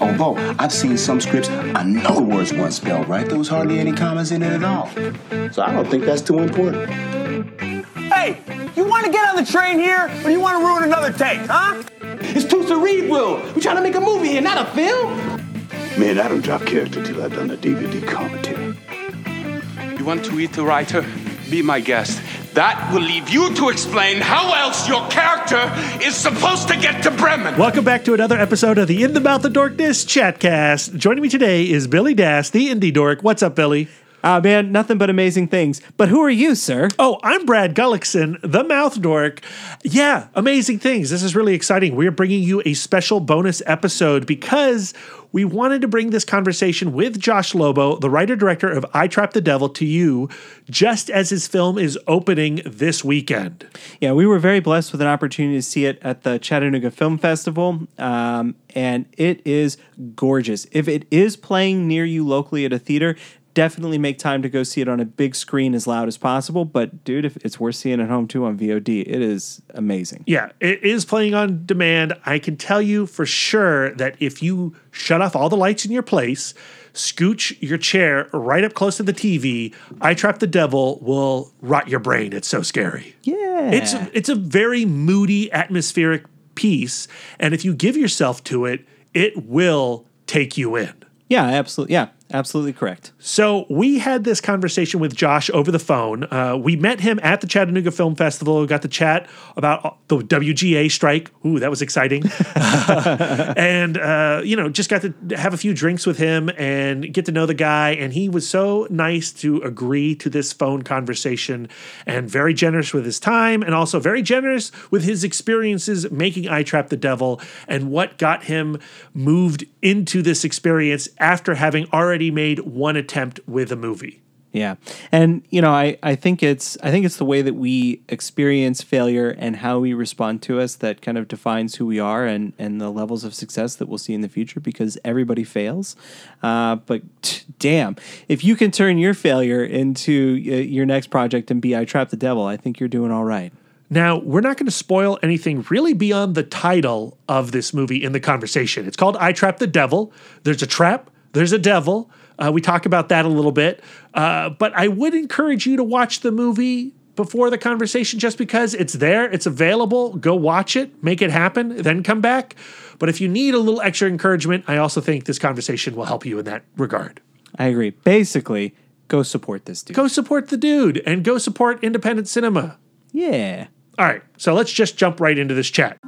Although I've seen some scripts, I know the words weren't spelled right. There was hardly any commas in it at all. So I don't think that's too important. Hey, you want to get on the train here, or you want to ruin another take, huh? It's too cerebral. We're trying to make a movie here, not a film. Man, I don't drop character till I've done a DVD commentary. You want to eat the writer? Be my guest. That will leave you to explain how else your character is supposed to get to Bremen. Welcome back to another episode of the In the Mouth of Dorkness Chatcast. Joining me today is Billy Dass, the indie dork. What's up, Billy? Ah, man, nothing but amazing things. But who are you, sir? Oh, I'm Brad Gullickson, the mouth dork. Yeah, amazing things. This is really exciting. We are bringing you a special bonus episode because we wanted to bring this conversation with Josh Lobo, the writer director of I Trapped the Devil, to you just as his film is opening this weekend. Yeah, we were very blessed with an opportunity to see it at the Chattanooga Film Festival, um, and it is gorgeous. If it is playing near you locally at a theater, definitely make time to go see it on a big screen as loud as possible. But dude, if it's worth seeing at home too on VOD, it is amazing. Yeah, it is playing on demand. I can tell you for sure that if you shut off all the lights in your place, scooch your chair right up close to the TV, I Trapped the Devil will rot your brain. It's so scary. Yeah. It's it's a very moody, atmospheric piece, and if you give yourself to it, it will take you in. Yeah, absolutely. Yeah, absolutely correct. So we had this conversation with Josh over the phone. Uh, we met him at the Chattanooga Film Festival. Got to chat about the WGA strike. Ooh, that was exciting. and uh, you know, just got to have a few drinks with him and get to know the guy. And he was so nice to agree to this phone conversation and very generous with his time and also very generous with his experiences making I Trapped the Devil and what got him moved into this experience after having already made one attempt with a movie. Yeah. And you know, I, I think it's I think it's the way that we experience failure and how we respond to us that kind of defines who we are and, and the levels of success that we'll see in the future because everybody fails. Uh, but t- damn, if you can turn your failure into uh, your next project and be I Trapped the Devil, I think you're doing all right. Now, we're not going to spoil anything really beyond the title of this movie in the conversation. It's called I Trapped the Devil. There's a trap, there's a devil. Uh, we talk about that a little bit. Uh, but I would encourage you to watch the movie before the conversation just because it's there, it's available. Go watch it, make it happen, then come back. But if you need a little extra encouragement, I also think this conversation will help you in that regard. I agree. Basically, go support this dude. Go support the dude and go support independent cinema. Yeah. All right, so let's just jump right into this chat.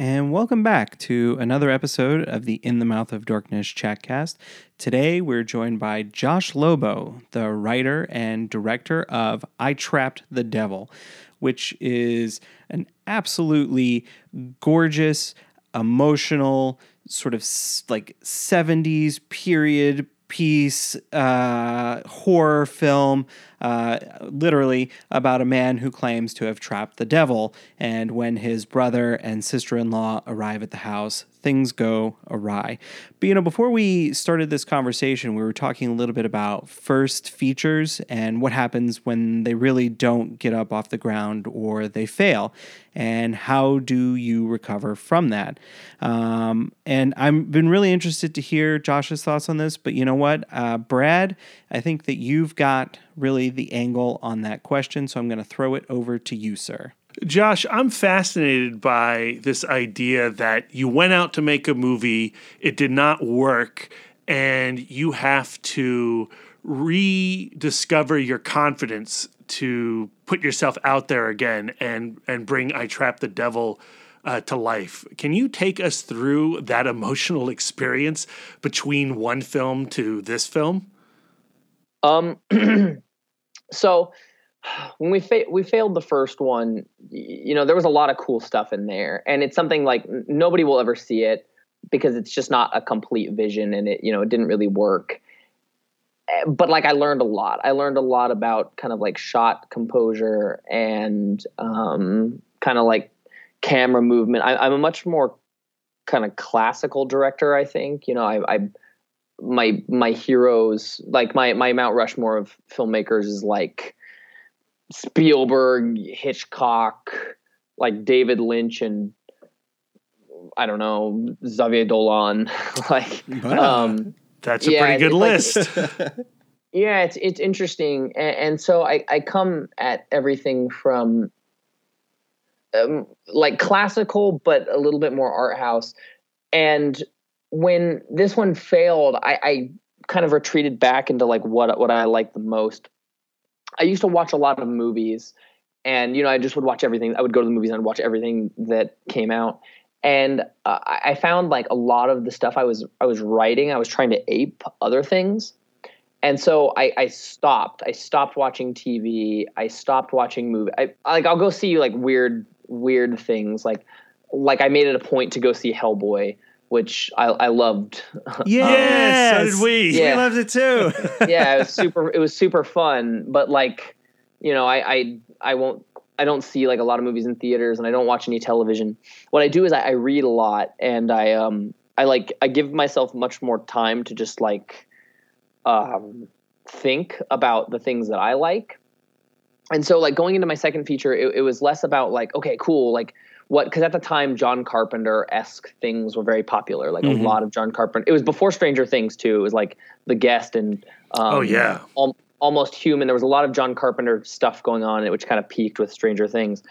And welcome back to another episode of the In the Mouth of Dorkness chatcast. Today we're joined by Josh Lobo, the writer and director of I Trapped the Devil, which is an absolutely gorgeous, emotional, sort of like 70s period piece uh, horror film, uh, literally about a man who claims to have trapped the devil. And when his brother and sister in law arrive at the house, things go awry. But you know, before we started this conversation, we were talking a little bit about first features and what happens when they really don't get up off the ground or they fail, and how do you recover from that? Um, and I've been really interested to hear Josh's thoughts on this. But you know what, uh, Brad, I think that you've got really the angle on that question, so I'm going to throw it over to you, sir. Josh, I'm fascinated by this idea that you went out to make a movie, it did not work, and you have to rediscover your confidence to put yourself out there again and and bring I Trapped the Devil uh, to life. Can you take us through that emotional experience between one film to this film? Um, so when we fa- we failed the first one, you know, there was a lot of cool stuff in there, and it's something like nobody will ever see it because it's just not a complete vision, and it you know it didn't really work. Eh, But like I learned a lot. I learned a lot about kind of like shot composure and um, kind of like camera movement. I, I'm a much more kind of classical director. I think you know I, I my my heroes like my my Mount Rushmore of filmmakers is like Spielberg, Hitchcock, like David Lynch and I don't know Xavier Dolan. like, um, That's a Yeah, pretty good it's list. yeah, it's it's interesting, and, and so I I come at everything from um, like classical, but a little bit more art house. And when this one failed, I, I kind of retreated back into like what what I like the most. I used to watch a lot of movies, and you know I just would watch everything. I would go to the movies and watch everything that came out. And uh, I found like a lot of the stuff I was I was writing, I was trying to ape other things and so I, I stopped. I stopped watching TV. I stopped watching movie. I like I'll go see like weird weird things like like I made it a point to go see Hellboy, which I, I loved. Yes, so did we. Yeah. We loved it too. yeah, it was super. It was super fun. But like, you know, I I I won't. I don't see like a lot of movies in theaters, and I don't watch any television. What I do is I, I read a lot, and I um I like I give myself much more time to just like um think about the things that I like. And so like going into my second feature, it, it was less about like okay, cool, like what because at the time John Carpenter esque things were very popular. Like Mhm. a lot of John Carpenter. It was before Stranger Things too. It was like The Guest and um, Oh, yeah. al- almost human. There was a lot of John Carpenter stuff going on, which kind of peaked with Stranger Things.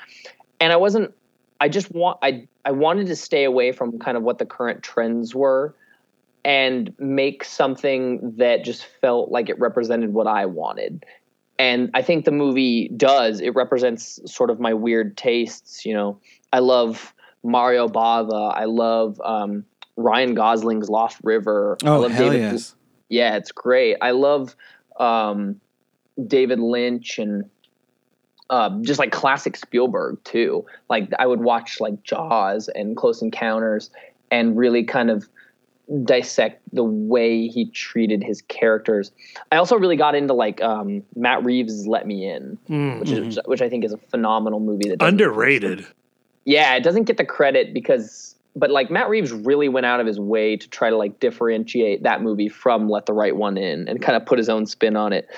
And I wasn't. I just want. I I wanted to stay away from kind of what the current trends were, and make something that just felt like it represented what I wanted. And I think the movie does. It represents sort of my weird tastes. You know, I love Mario Bava. I love um, Ryan Gosling's Lost River. I Oh love hell David yes! yeah, it's great. I love um, David Lynch and uh, just like classic Spielberg too. Like I would watch like Jaws and Close Encounters and really kind of dissect the way he treated his characters. I also really got into like um, Matt Reeves' Let Me In, Mm. which is which I think is a phenomenal movie. That Underrated. Yeah, it doesn't get the credit because but like Matt Reeves really went out of his way to try to like differentiate that movie from Let the Right One In and kind of put his own spin on it.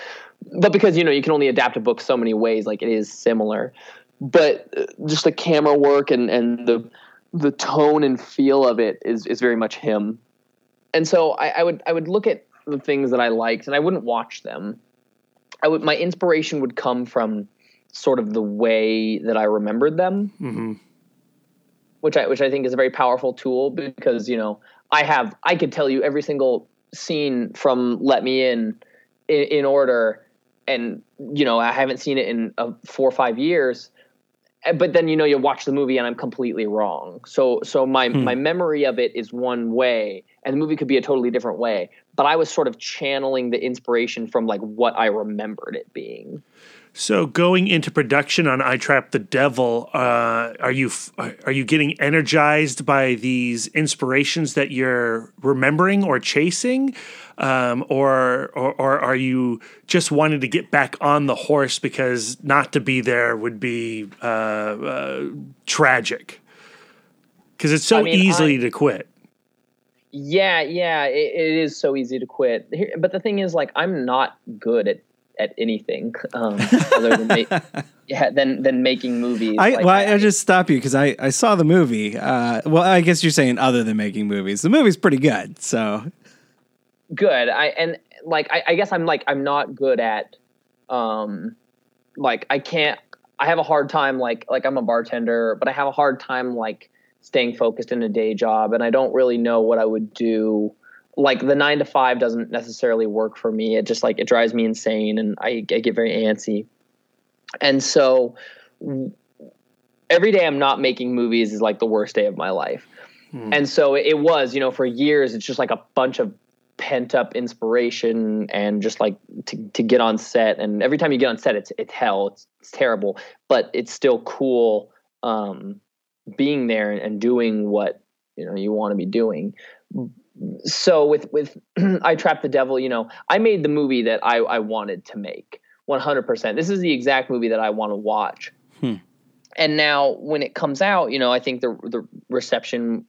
But because you know, you can only adapt a book so many ways, like it is similar. But uh, just the camera work and and the the tone and feel of it is is very much him. And so I, I would I would look at the things that I liked and I wouldn't watch them. I would my inspiration would come from sort of the way that I remembered them hmm which I which I think is a very powerful tool because you know I have I could tell you every single scene from Let Me In in, in order, and you know I haven't seen it in uh, four or five years. Uh, But then you know you watch the movie and I'm completely wrong. So so my my memory of it is one way, and the movie could be a totally different way. But I was sort of channeling the inspiration from like what I remembered it being. So going into production on I Trapped the Devil, uh, are you are you getting energized by these inspirations that you're remembering or chasing, um, or, or or are you just wanting to get back on the horse because not to be there would be uh, uh, tragic? Because it's so I mean, easily I- to quit. Yeah, yeah, it, it is so easy to quit. Here, but the thing is, like, I'm not good at at anything um, other than ma- yeah, than than making movies. I, Like, well, I, I just stop you because I, I saw the movie. Uh, well, I guess you're saying other than making movies. The movie's pretty good. So good. I and like I, I guess I'm like I'm not good at um like I can't. I have a hard time like like I'm a bartender, but I have a hard time like staying focused in a day job, and I don't really know what I would do. Like the nine to five doesn't necessarily work for me. It just like it drives me insane, and I, I get very antsy. And so every day I'm not making movies is like the worst day of my life. And so it was, you know, for years it's just like a bunch of pent up inspiration and just like to, to get on set and every time you get on set it's it's hell it's, it's terrible but it's still cool um being there and doing what you know you want to be doing so with with i trapped the devil you know i made the movie that i i wanted to make 100% this is the exact movie that i want to watch hmm. and now when it comes out you know i think the the reception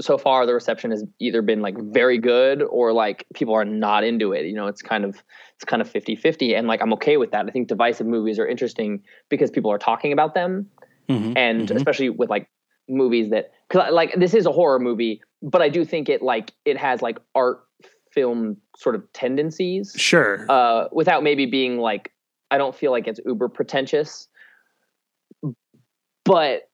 so far the reception has either been like very good or like people are not into it. You know it's kind of it's kind of 50-50 and like i'm okay with that. I think divisive movies are interesting because people are talking about them. Mm-hmm. And mm-hmm. especially with like movies that cause like this is a horror movie, but I do think it like it has like art film sort of tendencies. Sure. Uh, without maybe being like I don't feel like it's uber pretentious. But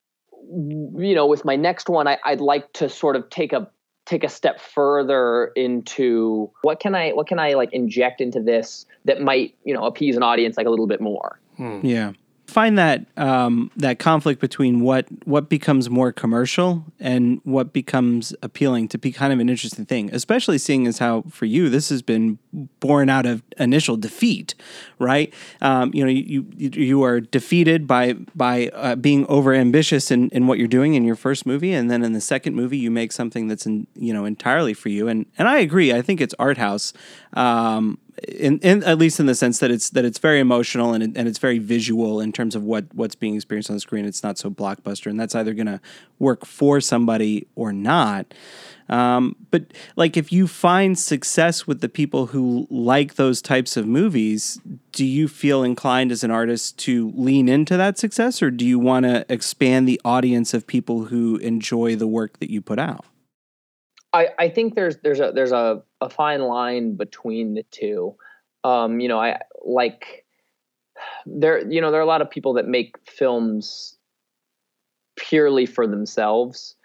you know, with my next one, I, I'd like to sort of take a take a step further into what can I what can I like inject into this that might you know appease an audience like a little bit more. Yeah. Find that um, that conflict between what what becomes more commercial and what becomes appealing to be kind of an interesting thing, especially seeing as how for you this has been born out of initial defeat, right? Um, you know, you you, you are defeated by by uh, being over ambitious in, in what you're doing in your first movie, and then in the second movie you make something that's in, you know entirely for you. And and I agree. I think it's art house. Um, in, in at least in the sense that it's that it's very emotional and and it's very visual in terms of what what's being experienced on the screen. It's not so blockbuster, and that's either going to work for somebody or not. Um, but like, if you find success with the people who like those types of movies, do you feel inclined as an artist to lean into that success, or do you want to expand the audience of people who enjoy the work that you put out? I, I think there's there's a there's a, a fine line between the two. Um, you know, I like there you know there are a lot of people that make films purely for themselves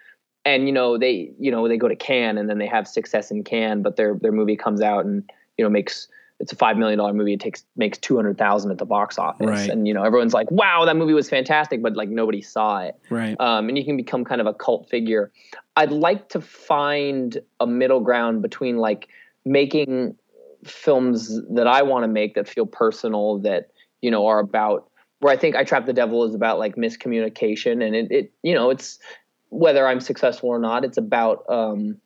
and you know they you know they go to Cannes and then they have success in Cannes but their their movie comes out and you know makes it's a five million dollar movie it takes makes 200,000 at the box office Right. and you know everyone's like wow that movie was fantastic but like nobody saw it Right. um, and you can become kind of a cult figure. I'd like to find a middle ground between like making films that I want to make that feel personal, that you know are about where I think I Trapped the Devil is about like miscommunication, and it, it you know it's whether I'm successful or not, it's about um,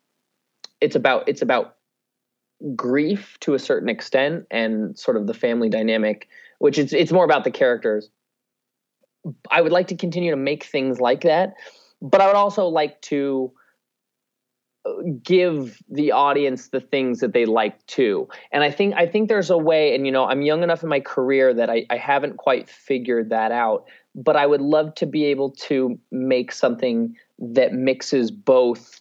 it's about it's about grief to a certain extent and sort of the family dynamic, which is it's more about the characters. I would like to continue to make things like that, but I would also like to uh, give the audience the things that they like too. And I think I think there's a way, and you know, I'm young enough in my career that I, I haven't quite figured that out. But I would love to be able to make something that mixes both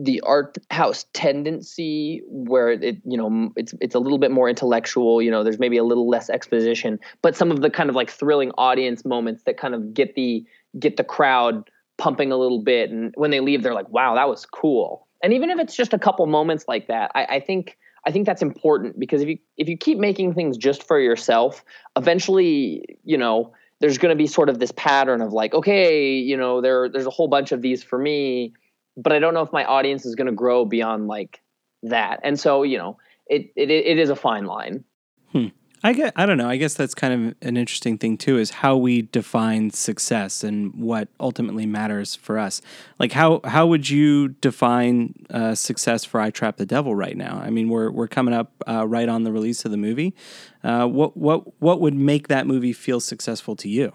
the art house tendency where it you know it's it's a little bit more intellectual you know there's maybe a little less exposition but some of the kind of like thrilling audience moments that kind of get the get the crowd pumping a little bit and when they leave they're like wow that was cool. And even if it's just a couple moments like that i, I think i think that's important because if you if you keep making things just for yourself eventually you know there's going to be sort of this pattern of like okay you know there there's a whole bunch of these for me but I don't know if my audience is going to grow beyond like that. And so, you know, it it it is a fine line. I get. I don't know. I guess that's kind of an interesting thing too, is how we define success and what ultimately matters for us. Like how how would you define uh, success for I Trapped the Devil right now? I mean, we're we're coming up uh, right on the release of the movie. Uh, what what what would make that movie feel successful to you?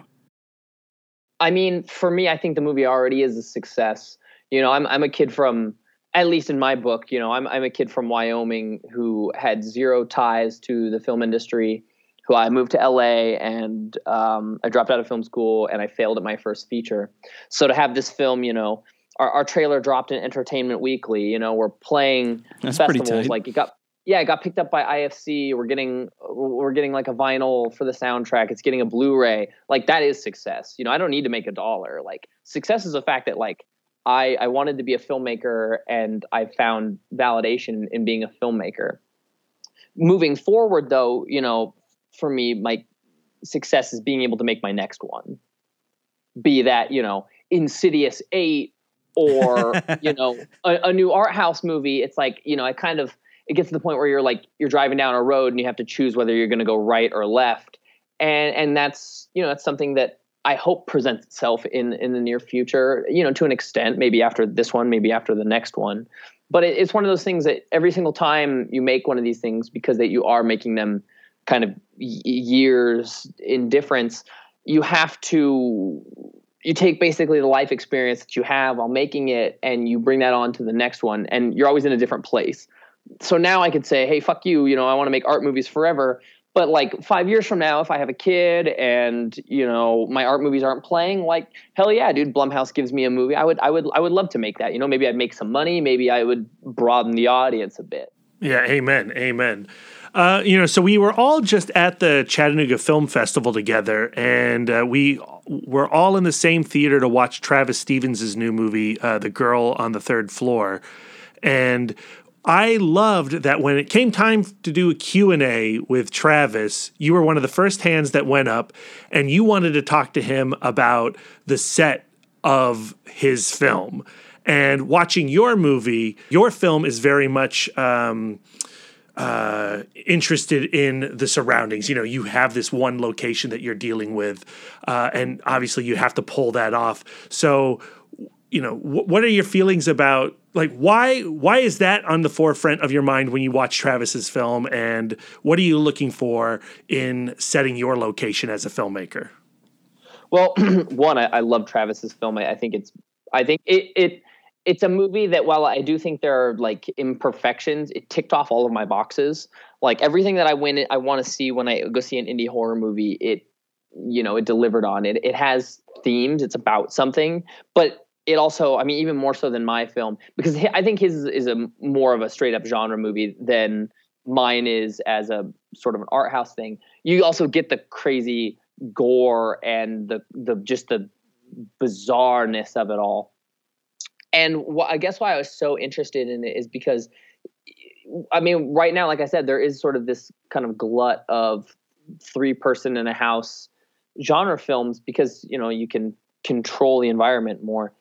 I mean, for me, I think the movie already is a success. You know, I'm I'm a kid from at least in my book, you know, I'm I'm a kid from Wyoming who had zero ties to the film industry. Who I moved to LA and um, I dropped out of film school and I failed at my first feature. So to have this film, you know, our, our trailer dropped in Entertainment Weekly. You know, we're playing That's festivals like it got yeah, it got picked up by IFC. We're getting we're getting like a vinyl for the soundtrack. It's getting a Blu-ray. Like that is success. You know, I don't need to make a dollar. Like success is the fact that like I I wanted to be a filmmaker and I found validation in being a filmmaker. Moving forward though, you know, for me my success is being able to make my next one. Be that, you know, Insidious 8 or, you know, a, a new art house movie. It's like, you know, I kind of it gets to the point where you're like you're driving down a road and you have to choose whether you're going to go right or left and and that's you know that's something that i hope presents itself in in the near future you know to an extent maybe after this one maybe after the next one but it, it's one of those things that every single time you make one of these things because that you are making them kind of years in difference you have to you take basically the life experience that you have while making it and you bring that on to the next one and you're always in a different place so now I could say, hey, fuck you, you know, I want to make art movies forever. But like five years from now, if I have a kid and you know my art movies aren't playing, like hell yeah, dude, Blumhouse gives me a movie. I would, I would, I would love to make that. You know, maybe I'd make some money. Maybe I would broaden the audience a bit. Yeah, amen, amen. Uh, you know, so we were all just at the Chattanooga Film Festival together, and uh, we were all in the same theater to watch Travis Stevens' new movie, uh, The Girl on the Third Floor. And I loved that when it came time to do a Q&A with Travis, you were one of the first hands that went up and you wanted to talk to him about the set of his film. And watching your movie, your film is very much um, uh, interested in the surroundings. You know, you have this one location that you're dealing with, uh, and obviously you have to pull that off. So, you know, wh- what are your feelings about like why why is that on the forefront of your mind when you watch Travis's film, and what are you looking for in setting your location as a filmmaker? Well, one, I, I love Travis's film. I, I think it's I think it it it's a movie that while I do think there are like imperfections, it ticked off all of my boxes. Like everything that I win, I want to see when I go see an indie horror movie, it you know it delivered on it. It has themes. It's about something, but it also, I mean, even more so than my film because I think his is a more of a straight up genre movie than mine is as a sort of an art house thing. You also get the crazy gore and the the just the bizarreness of it all and wh- I guess why I was so interested in it is because, I mean, right now, like I said, there is sort of this kind of glut of three person in a house genre films because you know you can control the environment more,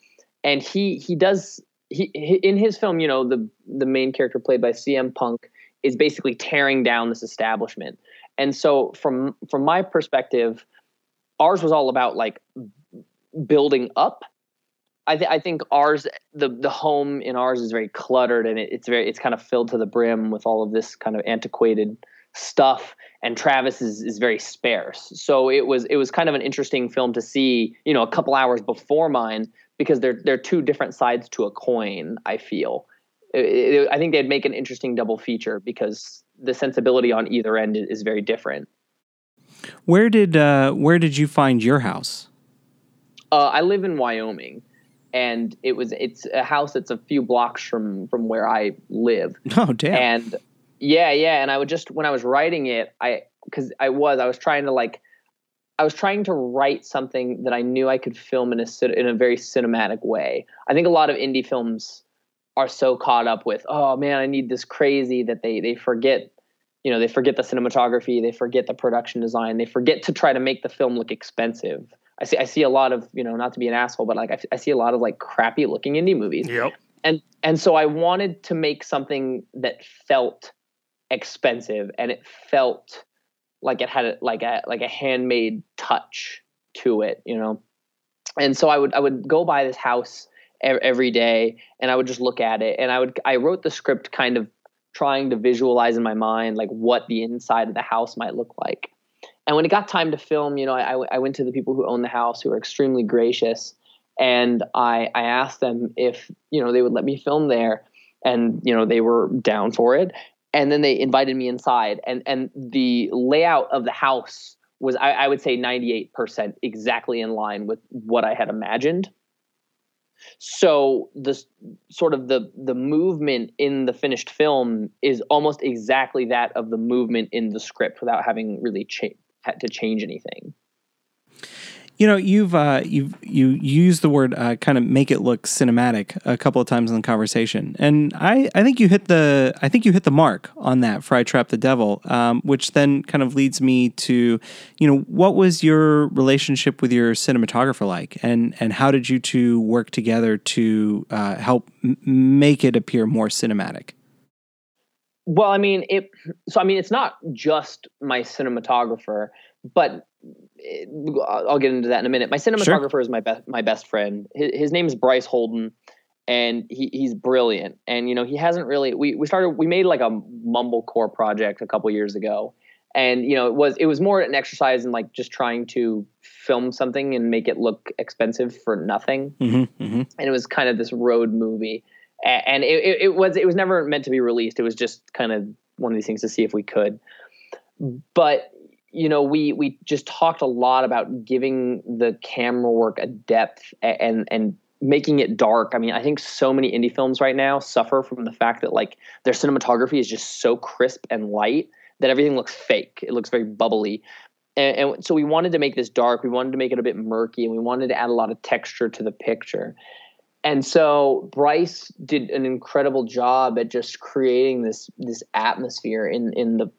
and he he does he, he in his film, you know, the the main character played by CM Punk is basically tearing down this establishment, and so from from my perspective, ours was all about like building up. I, th- I think ours the the home in ours is very cluttered and it, it's very it's kind of filled to the brim with all of this kind of antiquated stuff. And Travis is is very sparse. So it was it was kind of an interesting film to see, you know, a couple hours before mine because they're they're two different sides to a coin, I feel. It, it, I think they'd make an interesting double feature because the sensibility on either end is very different. Where did uh, where did you find your house? Uh, I live in Wyoming, and it was it's a house that's a few blocks from from where I live. Oh damn! And yeah, yeah, and I would just when I was writing it, I because I was I was trying to like I was trying to write something that I knew I could film in a in a very cinematic way. I think a lot of indie films are so caught up with oh man I need this crazy that they they forget you know they forget the cinematography they forget the production design they forget to try to make the film look expensive I see I see a lot of you know not to be an asshole, but like I, I see a lot of like crappy looking indie movies. Yep. And and so I wanted to make something that felt expensive and it felt like it had like a like a handmade touch to it, you know. And so I would I would go by this house every day and I would just look at it and I would I wrote the script kind of trying to visualize in my mind like what the inside of the house might look like. And when it got time to film, you know, I, I went to the people who own the house who were extremely gracious. And I, I asked them if, you know, they would let me film there. And, you know, they were down for it. And then they invited me inside. And, and the layout of the house was, I, I would say, 98% exactly in line with what I had imagined. So the sort of the the movement in the finished film is almost exactly that of the movement in the script without having really changed had to change anything. You know, you've uh, you've you used the word uh, kind of make it look cinematic a couple of times in the conversation, and I, I think you hit the I think you hit the mark on that for I Trapped the Devil, um, which then kind of leads me to, you know, what was your relationship with your cinematographer like, and and how did you two work together to uh, help m- make it appear more cinematic? Well, I mean, it. So, I mean, it's not just my cinematographer, but I'll get into that in a minute. My cinematographer sure. is my best my best friend. His, his name is Bryce Holden, and he, he's brilliant. And you know, he hasn't really. We we started. We made like a mumblecore project a couple years ago, and you know, it was it was more an exercise in like just trying to film something and make it look expensive for nothing. Mm-hmm, mm-hmm. And it was kind of this road movie and it, it, was it was never meant to be released. It was just kind of one of these things to see if we could. but you know we we just talked a lot about giving the camera work a depth and and making it dark. I mean, I think so many indie films right now suffer from the fact that like their cinematography is just so crisp and light that everything looks fake. It looks very bubbly. And, and, so we wanted to make this dark. We wanted to make it a bit murky, and we wanted to add a lot of texture to the picture. And so Bryce did an incredible job at just creating this this atmosphere in in the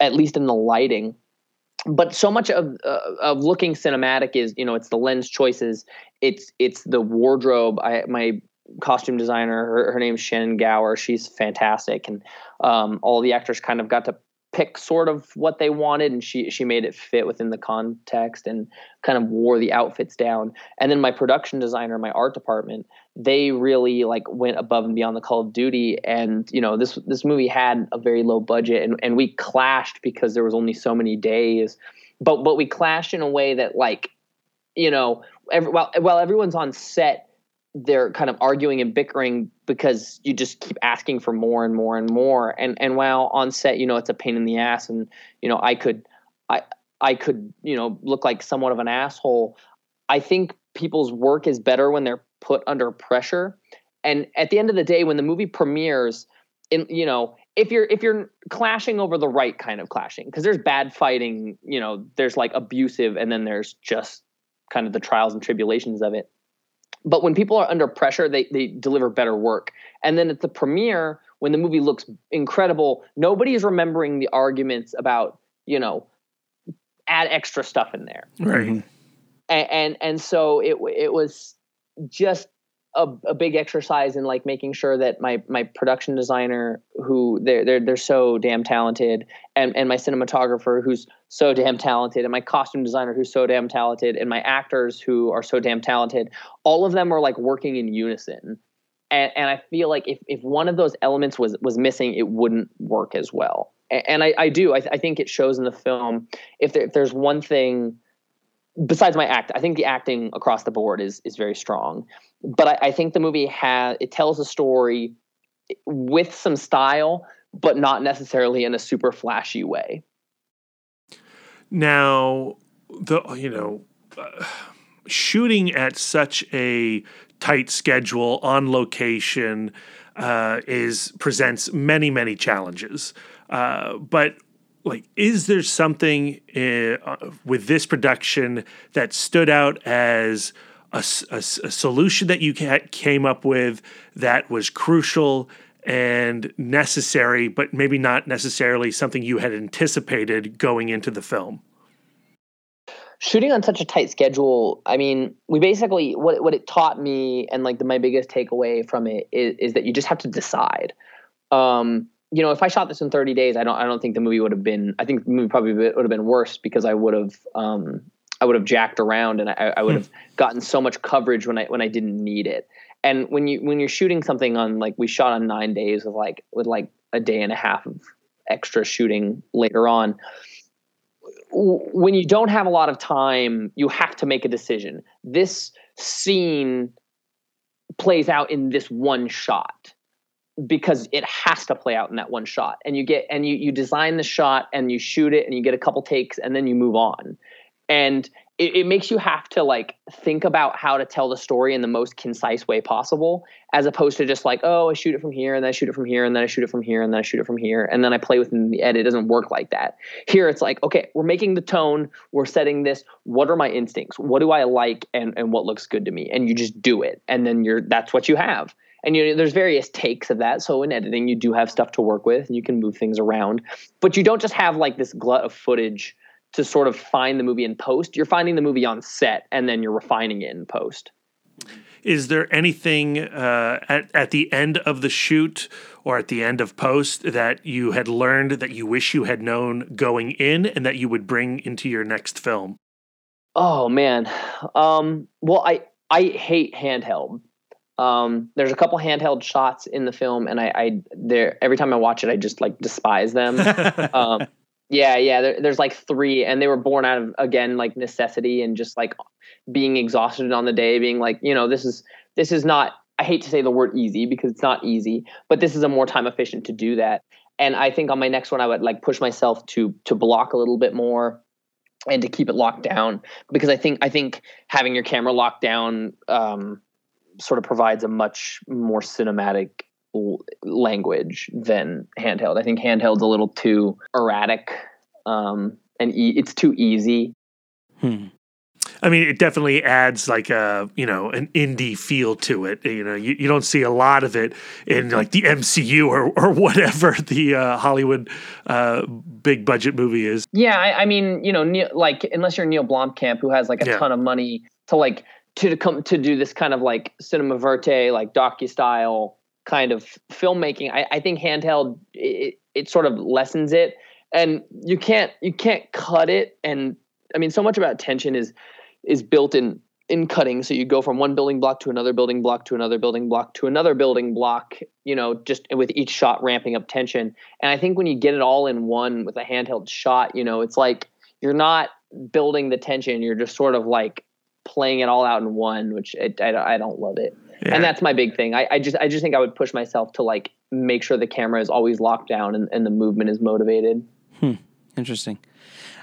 at least in the lighting but so much of uh, of looking cinematic is you know it's the lens choices. It's it's the wardrobe. I my costume designer her, her name's shannon gower. She's fantastic. And um, all the actors kind of got to pick sort of what they wanted and she she made it fit within the context and kind of wore the outfits down. And then my production designer my art department they really like went above and beyond the call of duty. And you know this this movie had a very low budget and, and we clashed because there was only so many days. But but we clashed in a way that like you know every, while while everyone's on set they're kind of arguing and bickering because you just keep asking for more and more and more. And and while on set you know it's a pain in the ass and you know i could i i could you know look like somewhat of an asshole i think people's work is better when they're put under pressure. And at the end of the day when the movie premieres in you know if you're if you're clashing over the right kind of clashing because there's bad fighting you know there's like abusive and then there's just kind of the trials and tribulations of it but when people are under pressure they they deliver better work. And then at the premiere when the movie looks incredible nobody is remembering the arguments about you know add extra stuff in there. Right. Mm-hmm. And and, and so it it was just a, a, big exercise in like making sure that my my production designer who they're they're they're so damn talented and and my cinematographer who's so damn talented and my costume designer who's so damn talented and my actors who are so damn talented all of them are like working in unison. And and I feel like if if one of those elements was was missing it wouldn't work as well. And, and I, I do. I, I think it shows in the film. If, there, if there's one thing besides my act, I think the acting across the board is is very strong. But I, I think the movie has it tells a story with some style, but not necessarily in a super flashy way. Now, the you know, uh, shooting at such a tight schedule on location uh, is presents many many challenges. Uh, but like is there something uh, with this production that stood out as a, a, a solution that you came up with that was crucial and necessary but maybe not necessarily something you had anticipated going into the film? Shooting on such a tight schedule i mean we basically what, what it taught me and like the, my biggest takeaway from it is, is that you just have to decide. Um, you know, if I shot this in 30 days, I don't, I don't think the movie would have been. I think the movie probably would have been worse because I would have, um, I would have jacked around and I, I would hmm. have gotten so much coverage when I when I didn't need it. And when you when you're shooting something on like we shot on nine days with like with like a day and a half of extra shooting later on. When you don't have a lot of time, you have to make a decision. This scene plays out in this one shot because it has to play out in that one shot. And you get and you you design the shot and you shoot it and you get a couple takes and then you move on. And it, it, makes you have to like think about how to tell the story in the most concise way possible as opposed to just like oh i shoot it from here and then i shoot it from here and then i shoot it from here and then i shoot it from here and then i play within the edit. It doesn't work like that. Here it's like okay we're making the tone we're setting this what are my instincts? What do i like and, and what looks good to me? And you just do it. And then you're that's what you have and you know, there's various takes of that. So in editing, you do have stuff to work with, and you can move things around. But you don't just have like this glut of footage to sort of find the movie in post. You're finding the movie on set, and then you're refining it in post. Is there anything uh, at at the end of the shoot or at the end of post that you had learned that you wish you had known going in, and that you would bring into your next film? Oh man, um, well I I hate handheld um, there's a couple handheld shots in the film, and I, I there every time I watch it, I just like despise them. um, yeah, yeah. There, there's like three, and they were born out of again like necessity and just like being exhausted on the day, being like, you know, this is this is not. I hate to say the word easy because it's not easy, but this is a more time efficient to do that. and I think on my next one I would like push myself to to block a little bit more and to keep it locked down because I think I think having your camera locked down um, sort of provides a much more cinematic l- language than handheld. I think handheld's a little too erratic um, and e- it's too easy. Hmm. I mean, it definitely adds like a you know an indie feel to it. You know, you, you don't see a lot of it in like the MCU or or whatever the uh, Hollywood uh, big budget movie is. Yeah, I, I mean, you know, Neil, like unless you're Neil Blomkamp, who has like a Yeah. ton of money to like to come to do this kind of like cinema verte, like docu style kind of filmmaking. I, I think handheld it, it sort of lessens it, and you can't you can't cut it. And I mean, so much about tension is is built in in cutting. So you go from one building block to another building block to another building block to another building block. You know, just with each shot ramping up tension. And I think when you get it all in one with a handheld shot, you know, it's like you're not building the tension. You're just sort of like playing it all out in one, which I, I, I don't love it. Yeah. And that's my big thing. I, I just I just think I would push myself to like make sure the camera is always locked down and, and the movement is motivated. Interesting.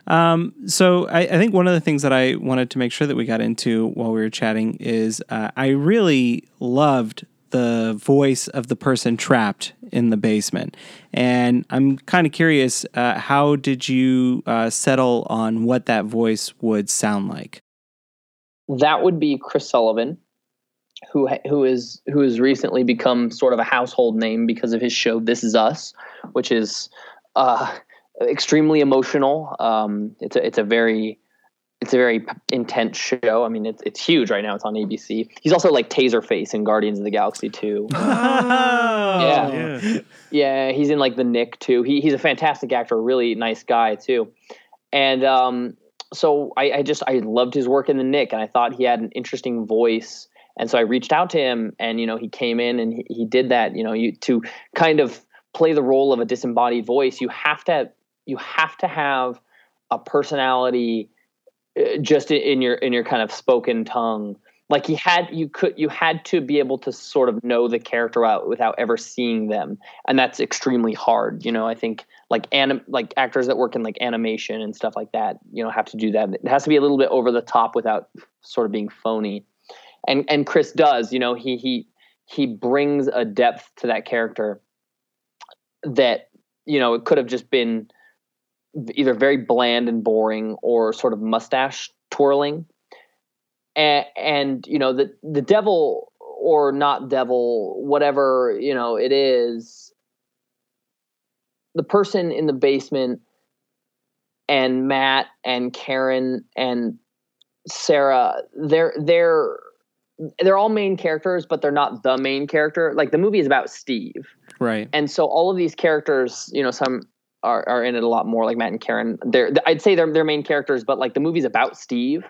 Um, so I, I think one of the things that I wanted to make sure that we got into while we were chatting is uh, I really loved the voice of the person trapped in the basement, and I'm kind of curious. Uh, how did you uh, settle on what that voice would sound like? That would be Chris Sullivan, who who is who has recently become sort of a household name because of his show This Is Us, which is uh, extremely emotional. Um, it's a it's a very it's a very intense show. I mean, it's it's huge right now. It's on ABC. He's also like Taserface in Guardians of the Galaxy 2. yeah. Yeah. Yeah, he's in like the Knick too. He he's a fantastic actor, a really nice guy too. And um, so I, I just I loved his work in the Knick, and I thought he had an interesting voice. And so I reached out to him, and you know he came in and he, he did that. You know, you to kind of play the role of a disembodied voice, you have to you have to have a personality uh, just in your in your kind of spoken tongue like he had you could you had to be able to sort of know the character out without ever seeing them and that's extremely hard you know i think like anim like actors that work in like animation and stuff like that you know have to do that. It has to be a little bit over the top without sort of being phony. And and chris does you know he he he brings a depth to that character that you know it could have just been either very bland and boring or sort of mustache twirling. And, and you know the the devil or not devil whatever you know it is the person in the basement and Matt and Karen and Sarah they're they're they're all main characters but they're not the main character. Like the movie is about Steve. Right. and so all of these characters you know some are, are in it a lot more like matt and karen. They're i'd say they're, they're main characters but like the movie's about steve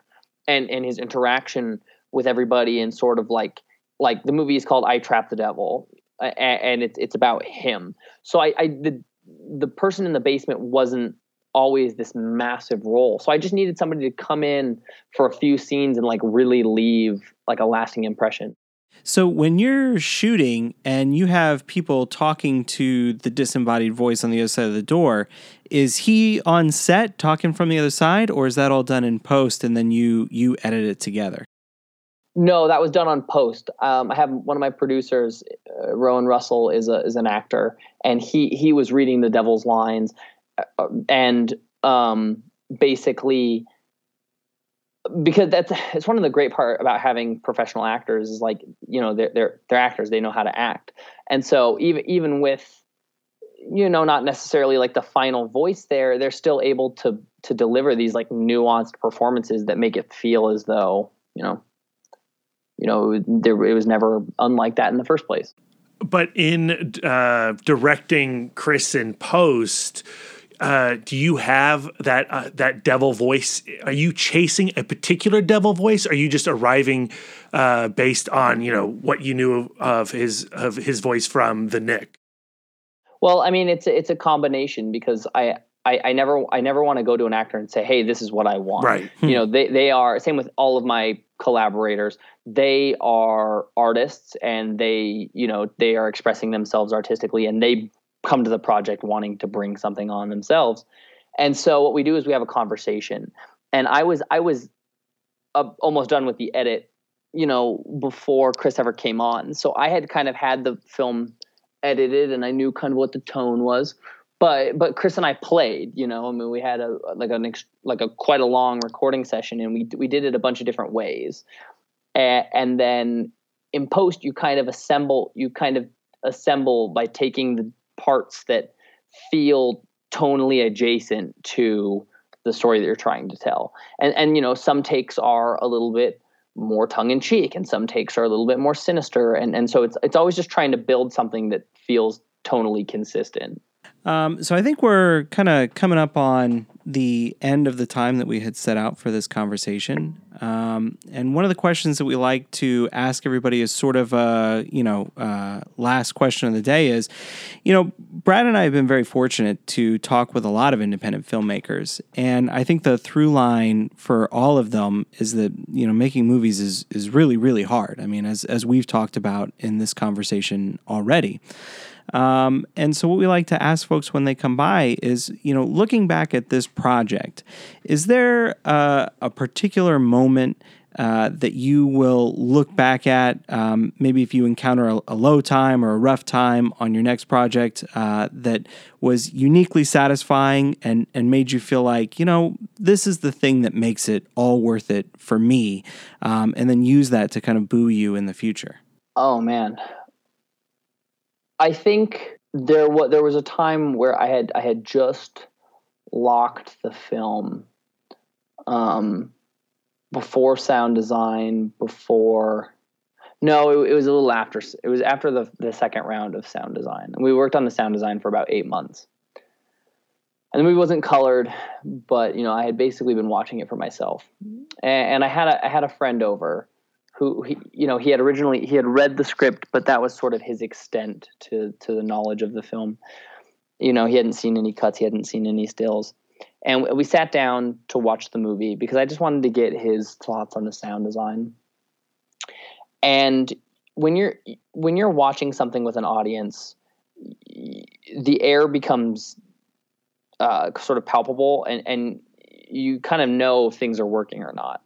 and and his interaction with everybody and sort of like like the movie is called i trapped the devil a- a- and it's it's about him. So i i the the person in the basement wasn't always this massive role so i just needed somebody to come in for a few scenes and like really leave like a lasting impression So when you're shooting and you have people talking to the disembodied voice on the other side of the door, is he on set talking from the other side, or is that all done in post and then you you edit it together? No, that was done on post. Um, I have one of my producers, Rowan Russell, is a is an actor, and he he was reading the Devil's lines, uh, and um, basically because that's it's one of the great part about having professional actors is like you know they're they're they're actors they know how to act, and so even even with you know not necessarily like the final voice there they're still able to to deliver these like nuanced performances that make it feel as though you know you know there it was never unlike that in the first place But in uh, directing Chris in post, uh, do you have that uh, that devil voice? Are you chasing a particular devil voice? Are you just arriving uh, based on you know what you knew of, his of his voice from the Knick? well i mean it's it's a combination because I, I i never i never want to go to an actor and say hey this is what i want Right. you know they they are same with all of my collaborators they are artists and they you know they are expressing themselves artistically and they come to the project wanting to bring something on themselves. And so what we do is we have a conversation. And I was I was uh, almost done with the edit, you know, before Chris ever came on. So I had kind of had the film edited and I knew kind of what the tone was. But but Chris and I played, you know. I mean, we had a like ex, like a quite a long recording session, and we we did it a bunch of different ways. And, and then in post, you kind of assemble you kind of assemble by taking the parts that feel tonally adjacent to the story that you're trying to tell. And and you know, some takes are a little bit more tongue in cheek and some takes are a little bit more sinister and and so it's it's always just trying to build something that feels tonally consistent. Um, so I think we're kind of coming up on the end of the time that we had set out for this conversation. Um, and one of the questions that we like to ask everybody is sort of a, you know, uh, last question of the day is, you know, Brad and I have been very fortunate to talk with a lot of independent filmmakers. And I think the through line for all of them is that, you know, making movies is, is really, really hard. I mean, as, as we've talked about in this conversation already. Um, and so, what we like to ask folks when they come by is, you know, looking back at this project, is there uh, a particular moment uh, that you will look back at? Um, maybe if you encounter a, a, low time or a rough time on your next project uh, that was uniquely satisfying and, and made you feel like, you know, this is the thing that makes it all worth it for me, um, and then use that to kind of buoy you in the future. Oh, man. I think there was there was a time where I had I had just locked the film um, before sound design before no it, it, was a little after it was after the, the second round of sound design. And we worked on the sound design for about eight months. And the movie wasn't colored but you know i had basically been watching it for myself. And, and i had a, I had a friend over who he, you know he had originally he had read the script but that was sort of his extent to to the knowledge of the film. You know he hadn't seen any cuts he hadn't seen any stills. And we sat down to watch the movie because i just wanted to get his thoughts on the sound design. And when you're when you're watching something with an audience the air becomes uh, sort of palpable and and you kind of know if things are working or not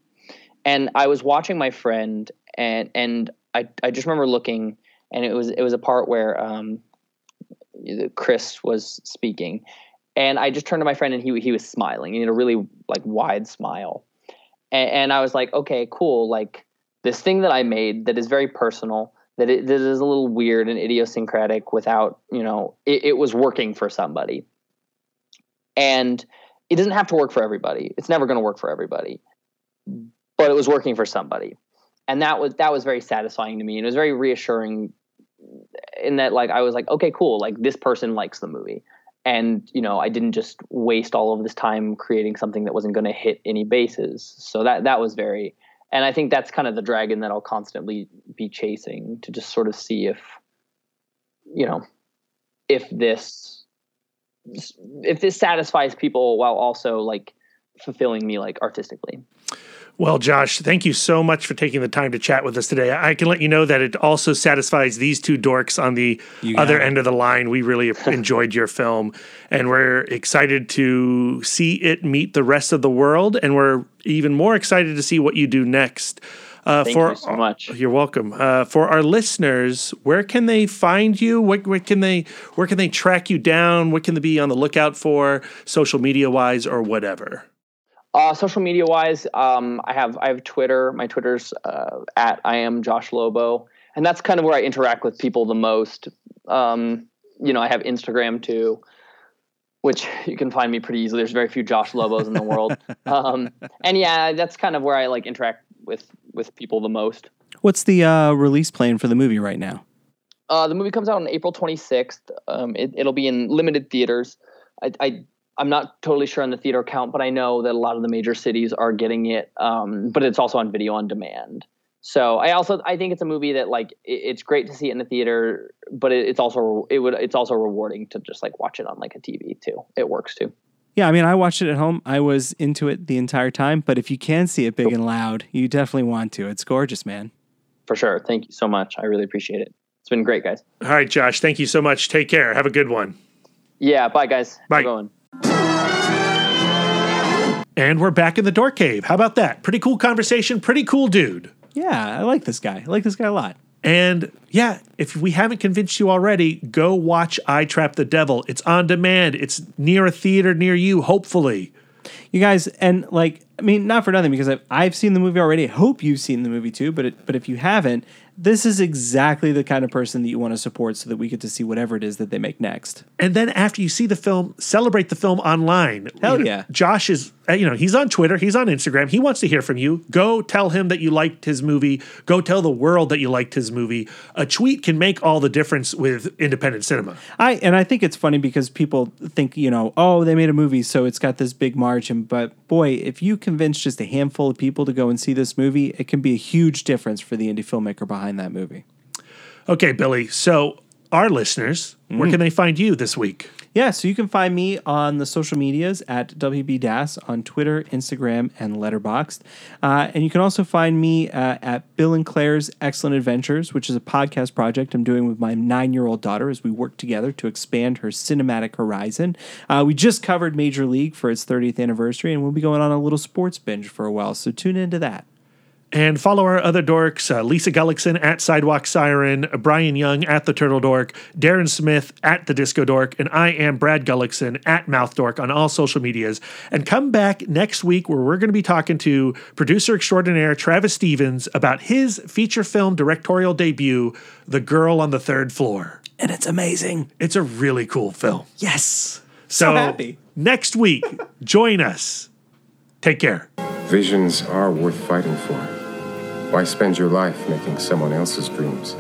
and I was watching my friend, and and I I just remember looking, and it was it was a part where um, Chris was speaking, and I just turned to my friend, and he he was smiling, he had a really like wide smile, and, and I was like, okay, cool, like this thing that I made that is very personal. That it that is a little weird and idiosyncratic without, you know, it, it was working for somebody. And it doesn't have to work for everybody. It's never going to work for everybody but it was working for somebody. And that was that was very satisfying to me. And it was very reassuring in that like i was like okay cool like this person likes the movie. And you know i didn't just waste all of this time creating something that wasn't going to hit any bases. So that that was very and i think that's kind of the dragon that i'll constantly be chasing to just sort of see if you know if this if this satisfies people while also like fulfilling me like artistically well, Josh, thank you so much for taking the time to chat with us today. I can let you know that it also satisfies these two dorks on the other it. end of the line. We really enjoyed your film, and we're excited to see it meet the rest of the world, and we're even more excited to see what you do next. Uh, Thank for, you so much. You're welcome. Uh, for our listeners, where can they find you? What, where can they where can they track you down? What can they be on the lookout for, social media wise, or whatever? Uh, social media wise, um, I have I have Twitter. My Twitter's uh, at I am Josh Lobo, and that's kind of where I interact with people the most. Um, you know, I have Instagram too, which you can find me pretty easily. There's very few Josh Lobos in the world, um, and yeah, that's kind of where I like interact with with people the most. What's the uh, release plan for the movie right now? Uh, the movie comes out on April 26th. Um, it, will be in limited theaters. I, I I'm not totally sure on the theater count, but I know that a lot of the major cities are getting it. Um, but it's also on video on demand. So I also I think it's a movie that like it, it's great to see it in the theater, but it, it's also it would it's also rewarding to just like watch it on like a TV too. It works too. Yeah, I mean, I watched it at home. I was into it the entire time. But if you can see it big and loud, you definitely want to. It's gorgeous, man. For sure. Thank you so much. I really appreciate it. It's been great, guys. All right, Josh. Thank you so much. Take care. Have a good one. Yeah. Bye, guys. Bye. And we're back in the Dork Cave. How about that? Pretty cool conversation. Pretty cool dude. Yeah, I like this guy. I like this guy a lot. And yeah, if we haven't convinced you already, go watch I Trapped the Devil. It's on demand. It's near a theater near you, hopefully. You guys, and like, I mean, not for nothing because I've, I've seen the movie already. I hope you've seen the movie too. But it, but if you haven't, this is exactly the kind of person that you want to support, so that we get to see whatever it is that they make next. And then after you see the film, celebrate the film online. Hell You know, yeah. Josh is, Uh, you know, he's on Twitter, he's on Instagram. He wants to hear from you. Go tell him that you liked his movie. Go tell the world that you liked his movie. A tweet can make all the difference with independent cinema. I and I think it's funny because people think you know, oh, they made a movie, so it's got this big margin. But boy, if you convince just a handful of people to go and see this movie, it can be a huge difference for the indie filmmaker behind that movie. Okay, Billy. So, our listeners, Mm. where can they find you this week? Yeah, so you can find me on the social medias at WB Dass on Twitter, Instagram, and Letterboxd. Uh, and you can also find me uh, at Bill and Claire's Excellent Adventures, which is a podcast project I'm doing with my nine year old daughter as we work together to expand her cinematic horizon. Uh, we just covered Major League for its 30th anniversary, and we'll be going on a little sports binge for a while, so tune into that. And follow our other dorks uh, Lisa Gullickson at Sidewalk Siren, Brian Young at The Turtle Dork, Darren Smith at The Disco Dork, and I am Brad Gullickson at Mouth Dork on all social medias. And come back next week where we're going to be talking to producer extraordinaire Travis Stevens about his feature film directorial debut, The Girl on the Third Floor. And it's amazing. It's a really cool film. Yes. So, happy. next week, join us. Take care. Visions are worth fighting for. Why spend your life making someone else's dreams